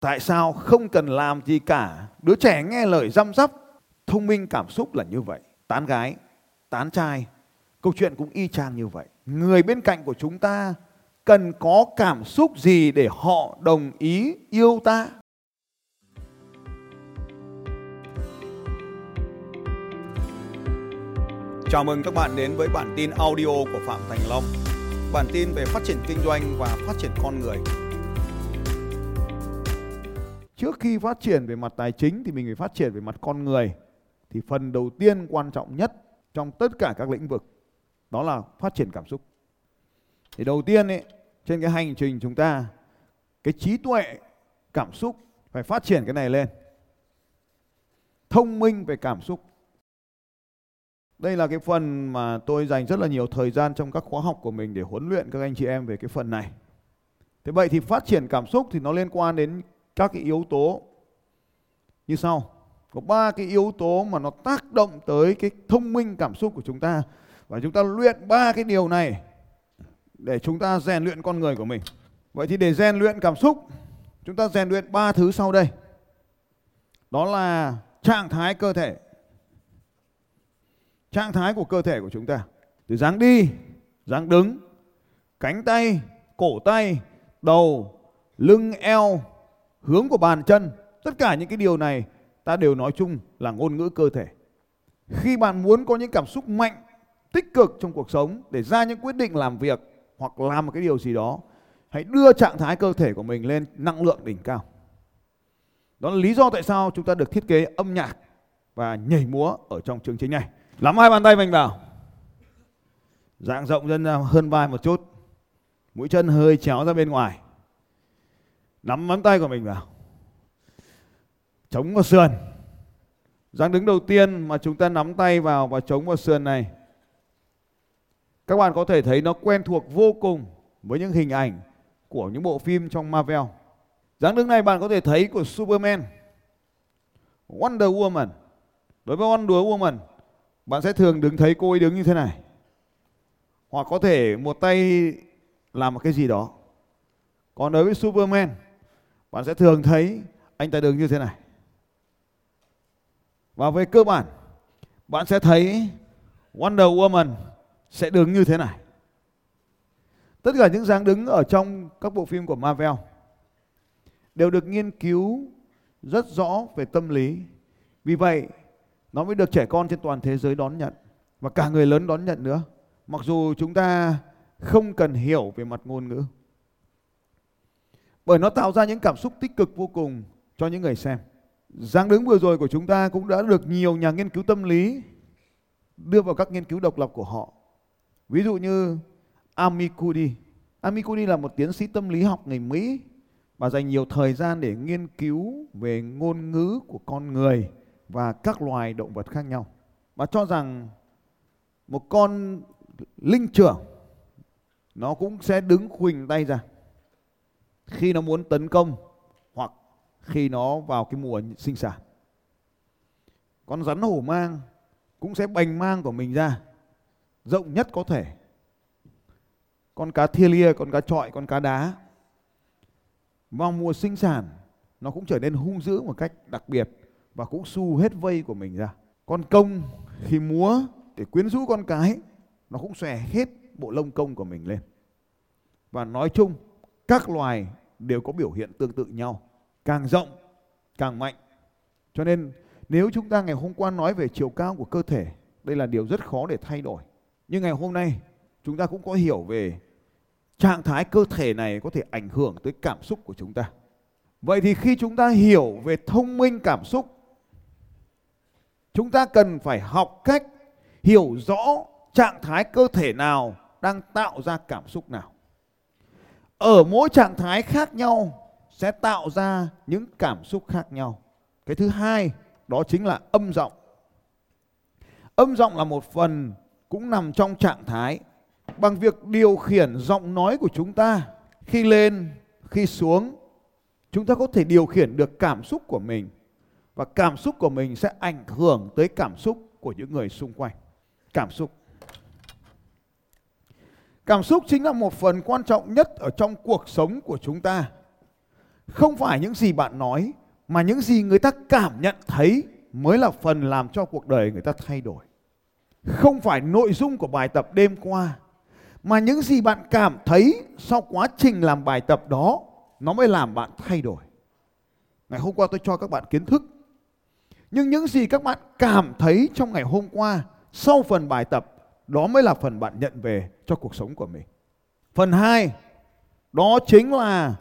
Tại sao không cần làm gì cả? Đứa trẻ nghe lời răm rắp, thông minh cảm xúc là như vậy. Tán gái, tán trai, câu chuyện cũng y chang như vậy. Người bên cạnh của chúng ta cần có cảm xúc gì để họ đồng ý yêu ta? Chào mừng các bạn đến với bản tin audio của Phạm Thành Long. Bản tin về phát triển kinh doanh và phát triển con người. Trước khi phát triển về mặt tài chính thì mình phải phát triển về mặt con người. Thì phần đầu tiên quan trọng nhất trong tất cả các lĩnh vực đó là phát triển cảm xúc. Thì đầu tiên ấy, trên cái hành trình chúng ta cái trí tuệ cảm xúc phải phát triển cái này lên. Thông minh về cảm xúc đây là cái phần mà tôi dành rất là nhiều thời gian trong các khóa học của mình để huấn luyện các anh chị em về cái phần này. Thế vậy thì phát triển cảm xúc thì nó liên quan đến các cái yếu tố như sau. Có ba cái yếu tố mà nó tác động tới cái thông minh cảm xúc của chúng ta và chúng ta luyện ba cái điều này để chúng ta rèn luyện con người của mình. Vậy thì để rèn luyện cảm xúc, chúng ta rèn luyện ba thứ sau đây. Đó là trạng thái cơ thể, trạng thái của cơ thể của chúng ta từ dáng đi dáng đứng cánh tay cổ tay đầu lưng eo hướng của bàn chân, tất cả những cái điều này ta đều nói chung là ngôn ngữ cơ thể khi bạn muốn có những cảm xúc mạnh, tích cực trong cuộc sống để ra những quyết định làm việc hoặc làm một cái điều gì đó, hãy đưa trạng thái cơ thể của mình lên năng lượng đỉnh cao đó là lý do tại sao chúng ta được thiết kế âm nhạc và nhảy múa ở trong chương trình này Nắm hai bàn tay mình vào. Dạng rộng dân ra hơn vai một chút. Mũi chân hơi chéo ra bên ngoài. Nắm ngón tay của mình vào. Chống vào sườn. Dáng đứng đầu tiên mà chúng ta nắm tay vào và chống vào sườn này. Các bạn có thể thấy nó quen thuộc vô cùng với những hình ảnh của những bộ phim trong Marvel. Dáng đứng này bạn có thể thấy của Superman, Wonder Woman. Đối với Wonder Woman bạn sẽ thường đứng thấy cô ấy đứng như thế này hoặc có thể một tay làm một cái gì đó còn đối với Superman bạn sẽ thường thấy anh ta đứng như thế này. Và về cơ bản, bạn sẽ thấy Wonder Woman sẽ đứng như thế này. Tất cả những dáng đứng ở trong các bộ phim của Marvel đều được nghiên cứu rất rõ về tâm lý. Vì vậy, nó mới được trẻ con trên toàn thế giới đón nhận và cả người lớn đón nhận nữa. Mặc dù chúng ta không cần hiểu về mặt ngôn ngữ bởi nó tạo ra những cảm xúc tích cực vô cùng cho những người xem. Giáng đứng vừa rồi của chúng ta cũng đã được nhiều nhà nghiên cứu tâm lý đưa vào các nghiên cứu độc lập của họ. Ví dụ như Amikudi. Amikudi là một tiến sĩ tâm lý học người Mỹ và dành nhiều thời gian để nghiên cứu về ngôn ngữ của con người và các loài động vật khác nhau. Và cho rằng một con linh trưởng, nó cũng sẽ đứng khuỳnh tay ra khi nó muốn tấn công hoặc khi nó vào cái mùa sinh sản con rắn hổ mang cũng sẽ bành mang của mình ra, rộng nhất có thể con cá thia lia, con cá trọi, con cá đá, vào mùa sinh sản, nó cũng trở nên hung dữ một cách đặc biệt và cũng xu hết vây của mình ra. Con công khi múa để quyến rũ con cái, nó cũng xòe hết bộ lông công của mình lên. Và nói chung, các loài đều có biểu hiện tương tự nhau. Càng rộng càng mạnh. Cho nên nếu chúng ta ngày hôm qua nói về chiều cao của cơ thể, đây là điều rất khó để thay đổi. Nhưng ngày hôm nay chúng ta cũng có hiểu về trạng thái cơ thể này có thể ảnh hưởng tới cảm xúc của chúng ta. Vậy thì khi chúng ta hiểu về thông minh cảm xúc chúng ta cần phải học cách hiểu rõ trạng thái cơ thể nào đang tạo ra cảm xúc nào ở mỗi trạng thái khác nhau sẽ tạo ra những cảm xúc khác nhau cái thứ hai, đó chính là âm giọng âm giọng là một phần cũng nằm trong trạng thái bằng việc điều khiển giọng nói của chúng ta khi lên, khi xuống, chúng ta có thể điều khiển được cảm xúc của mình và cảm xúc của mình sẽ ảnh hưởng tới cảm xúc của những người xung quanh. Cảm xúc. Cảm xúc chính là một phần quan trọng nhất ở trong cuộc sống của chúng ta. không phải những gì bạn nói, mà những gì người ta cảm nhận thấy mới là phần làm cho cuộc đời người ta thay đổi. Không phải nội dung của bài tập đêm qua, mà những gì bạn cảm thấy sau quá trình làm bài tập đó, nó mới làm bạn thay đổi. Ngày hôm qua tôi cho các bạn kiến thức. Nhưng những gì các bạn cảm thấy trong ngày hôm qua sau phần bài tập đó mới là phần bạn nhận về cho cuộc sống của mình. Phần 2 đó chính là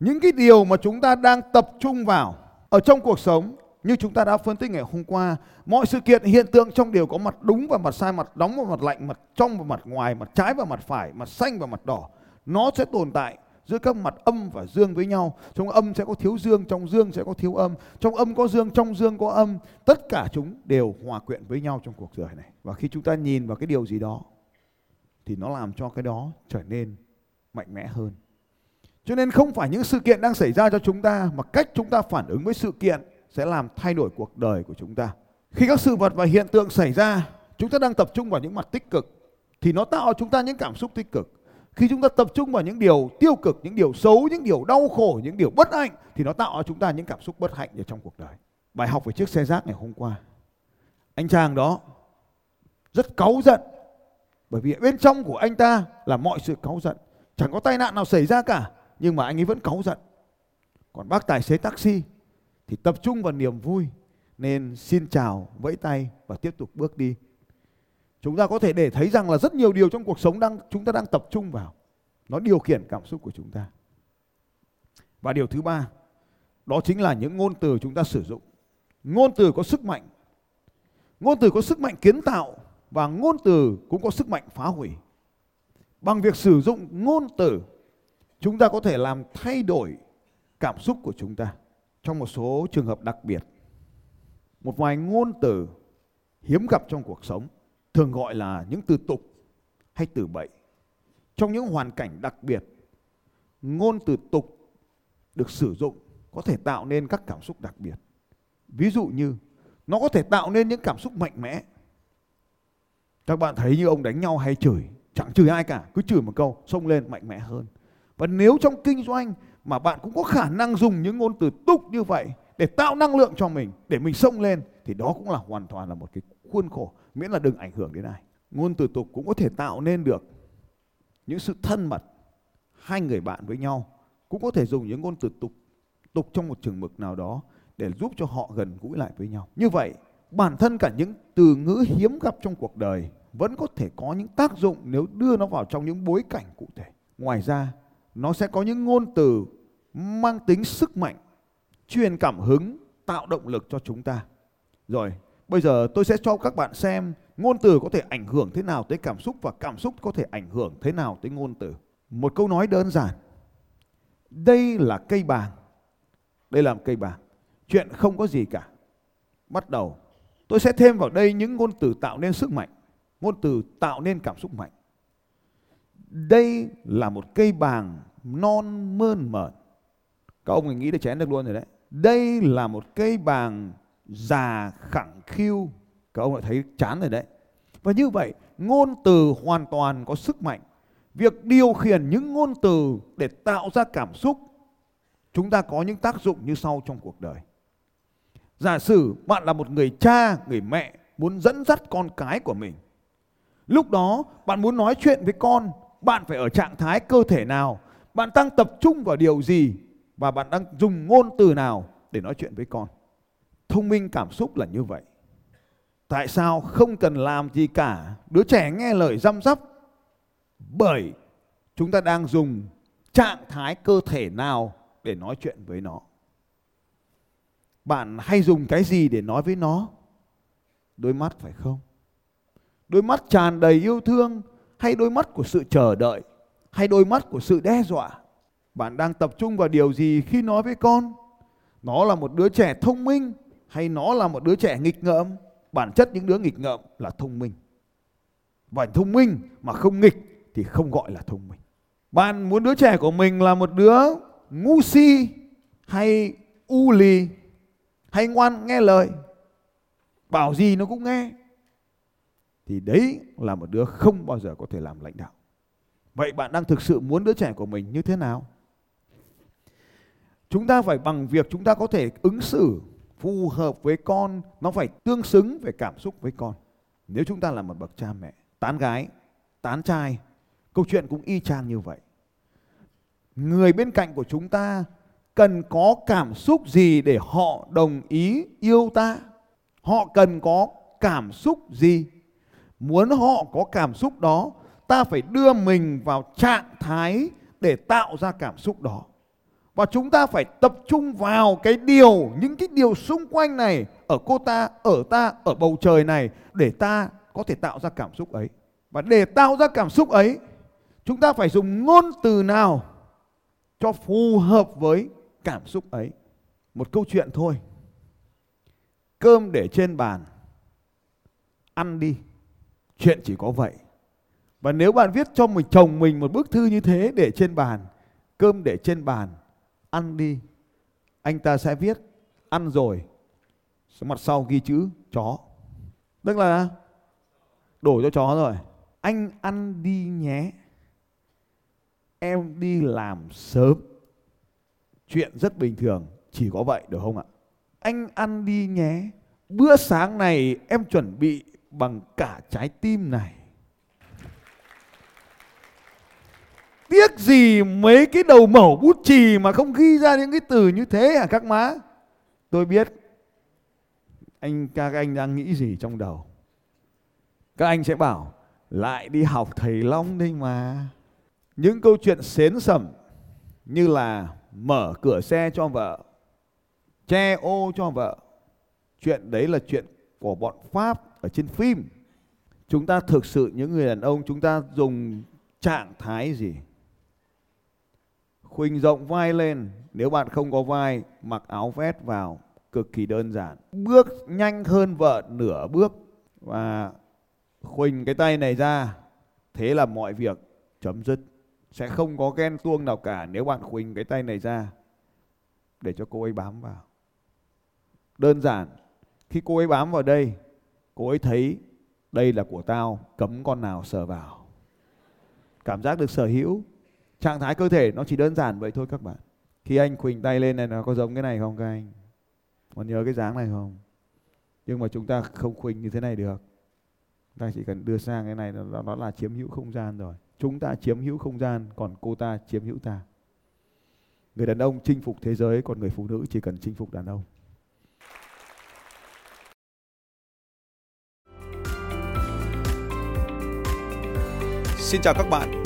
những cái điều mà chúng ta đang tập trung vào ở trong cuộc sống như chúng ta đã phân tích ngày hôm qua. Mọi sự kiện hiện tượng trong đều có mặt đúng và mặt sai, mặt nóng và mặt lạnh, mặt trong và mặt ngoài, mặt trái và mặt phải, mặt xanh và mặt đỏ. Nó sẽ tồn tại giữa các mặt âm và dương với nhau. Trong âm sẽ có thiếu dương trong dương sẽ có thiếu âm. Trong âm có dương trong dương có âm. Tất cả chúng đều hòa quyện với nhau trong cuộc đời này. Và khi chúng ta nhìn vào cái điều gì đó thì nó làm cho cái đó trở nên mạnh mẽ hơn. Cho nên không phải những sự kiện đang xảy ra cho chúng ta mà cách chúng ta phản ứng với sự kiện sẽ làm thay đổi cuộc đời của chúng ta. Khi các sự vật và hiện tượng xảy ra, chúng ta đang tập trung vào những mặt tích cực thì nó tạo cho chúng ta những cảm xúc tích cực. Khi chúng ta tập trung vào những điều tiêu cực, những điều xấu, những điều đau khổ, những điều bất hạnh thì nó tạo cho chúng ta những cảm xúc bất hạnh ở trong cuộc đời. Bài học về chiếc xe rác ngày hôm qua. Anh chàng đó rất cáu giận bởi vì bên trong của anh ta là mọi sự cáu giận. Chẳng có tai nạn nào xảy ra cả nhưng mà anh ấy vẫn cáu giận. Còn bác tài xế taxi thì tập trung vào niềm vui nên xin chào vẫy tay và tiếp tục bước đi chúng ta có thể để thấy rằng là rất nhiều điều trong cuộc sống đang, chúng ta đang tập trung vào. Nó điều khiển cảm xúc của chúng ta. Và điều thứ ba, đó chính là những ngôn từ chúng ta sử dụng. Ngôn từ có sức mạnh. Ngôn từ có sức mạnh kiến tạo và ngôn từ cũng có sức mạnh phá hủy. Bằng việc sử dụng ngôn từ, chúng ta có thể làm thay đổi cảm xúc của chúng ta trong một số trường hợp đặc biệt. Một vài ngôn từ hiếm gặp trong cuộc sống thường gọi là những từ tục hay từ bậy. Trong những hoàn cảnh đặc biệt, ngôn từ tục được sử dụng có thể tạo nên các cảm xúc đặc biệt. Ví dụ như, nó có thể tạo nên những cảm xúc mạnh mẽ. Các bạn thấy như ông đánh nhau hay chửi, chẳng chửi ai cả, cứ chửi một câu, xông lên mạnh mẽ hơn. Và nếu trong kinh doanh mà bạn cũng có khả năng dùng những ngôn từ tục như vậy để tạo năng lượng cho mình, để mình xông lên, thì đó cũng là hoàn toàn là một cái khuôn khổ miễn là đừng ảnh hưởng đến ai. Ngôn từ tục cũng có thể tạo nên được những sự thân mật hai người bạn với nhau cũng có thể dùng những ngôn từ tục tục trong một trường mực nào đó để giúp cho họ gần gũi lại với nhau. Như vậy bản thân cả những từ ngữ hiếm gặp trong cuộc đời vẫn có thể có những tác dụng nếu đưa nó vào trong những bối cảnh cụ thể. Ngoài ra nó sẽ có những ngôn từ mang tính sức mạnh, truyền cảm hứng, tạo động lực cho chúng ta. Rồi, bây giờ tôi sẽ cho các bạn xem ngôn từ có thể ảnh hưởng thế nào tới cảm xúc và cảm xúc có thể ảnh hưởng thế nào tới ngôn từ. Một câu nói đơn giản. Đây là cây bàng. Đây là cây bàng. Chuyện không có gì cả. Bắt đầu. Tôi sẽ thêm vào đây những ngôn từ tạo nên sức mạnh. Ngôn từ tạo nên cảm xúc mạnh. Đây là một cây bàng non mơn mởn. Các ông nghĩ là chén được luôn rồi đấy. Đây là một cây bàng già khẳng khiu. Các ông lại thấy chán rồi đấy. Và như vậy, ngôn từ hoàn toàn có sức mạnh. Việc điều khiển những ngôn từ để tạo ra cảm xúc, chúng ta có những tác dụng như sau trong cuộc đời. Giả sử bạn là một người cha, người mẹ muốn dẫn dắt con cái của mình. Lúc đó bạn muốn nói chuyện với con, bạn phải ở trạng thái cơ thể nào, bạn đang tập trung vào điều gì và bạn đang dùng ngôn từ nào để nói chuyện với con. Thông minh cảm xúc là như vậy. Tại sao không cần làm gì cả, đứa trẻ nghe lời răm rắp? Bởi chúng ta đang dùng trạng thái cơ thể nào để nói chuyện với nó. Bạn hay dùng cái gì để nói với nó? Đôi mắt phải không? Đôi mắt tràn đầy yêu thương hay đôi mắt của sự chờ đợi hay đôi mắt của sự đe dọa? Bạn đang tập trung vào điều gì khi nói với con? Nó là một đứa trẻ thông minh hay nó là một đứa trẻ nghịch ngợm? Bản chất những đứa nghịch ngợm là thông minh. Và thông minh mà không nghịch thì không gọi là thông minh. Bạn muốn đứa trẻ của mình là một đứa ngu si hay u lì hay ngoan nghe lời, bảo gì nó cũng nghe, thì đấy là một đứa không bao giờ có thể làm lãnh đạo vậy bạn đang thực sự muốn đứa trẻ của mình như thế nào chúng ta phải bằng việc chúng ta có thể ứng xử phù hợp với con, nó phải tương xứng về cảm xúc với con. Nếu chúng ta là một bậc cha mẹ, tán gái, tán trai, câu chuyện cũng y chang như vậy. Người bên cạnh của chúng ta cần có cảm xúc gì để họ đồng ý yêu ta? Họ cần có cảm xúc gì? Muốn họ có cảm xúc đó, ta phải đưa mình vào trạng thái để tạo ra cảm xúc đó và chúng ta phải tập trung vào cái điều, những cái điều xung quanh này, ở cô ta, ở ta, ở bầu trời này, để ta có thể tạo ra cảm xúc ấy. Và để tạo ra cảm xúc ấy, chúng ta phải dùng ngôn từ nào cho phù hợp với cảm xúc ấy? Một câu chuyện thôi. Cơm để trên bàn, ăn đi. Chuyện chỉ có vậy. Và nếu bạn viết cho mình, chồng mình một bức thư như thế để trên bàn, cơm để trên bàn ăn đi. Anh ta sẽ viết, ăn rồi. Mặt sau ghi chữ, chó. Tức là đổi cho chó rồi. Anh ăn đi nhé. Em đi làm sớm. Chuyện rất bình thường, chỉ có vậy được không ạ? Anh ăn đi nhé. Bữa sáng này em chuẩn bị bằng cả trái tim này. Tiếc gì mấy cái đầu mẩu bút chì mà không ghi ra những cái từ như thế hả các má? Tôi biết. Anh, các anh đang nghĩ gì trong đầu? Các anh sẽ bảo, lại đi học thầy long đây mà. Những câu chuyện xến sẩm như là mở cửa xe cho vợ, che ô cho vợ. Chuyện đấy là chuyện của bọn pháp ở trên phim. Chúng ta thực sự, những người đàn ông, chúng ta dùng trạng thái gì? Khuỳnh rộng vai lên. Nếu bạn không có vai, mặc áo vest vào. Cực kỳ đơn giản. Bước nhanh hơn vợ nửa bước. Và khuỳnh cái tay này ra. Thế là mọi việc chấm dứt. Sẽ không có ghen tuông nào cả nếu bạn khuỳnh cái tay này ra. Để cho cô ấy bám vào. Đơn giản. Khi cô ấy bám vào đây, cô ấy thấy đây là của tao. Cấm con nào sờ vào. Cảm giác được sở hữu trạng thái cơ thể nó chỉ đơn giản vậy thôi các bạn. Khi anh khuỳnh tay lên này nó có giống cái này không các anh? Còn nhớ cái dáng này không? Nhưng mà chúng ta không khuỳnh như thế này được. Ta chỉ cần đưa sang cái này nó, nó là chiếm hữu không gian rồi. Chúng ta chiếm hữu không gian còn cô ta chiếm hữu ta. Người đàn ông chinh phục thế giới còn người phụ nữ chỉ cần chinh phục đàn ông. Xin chào các bạn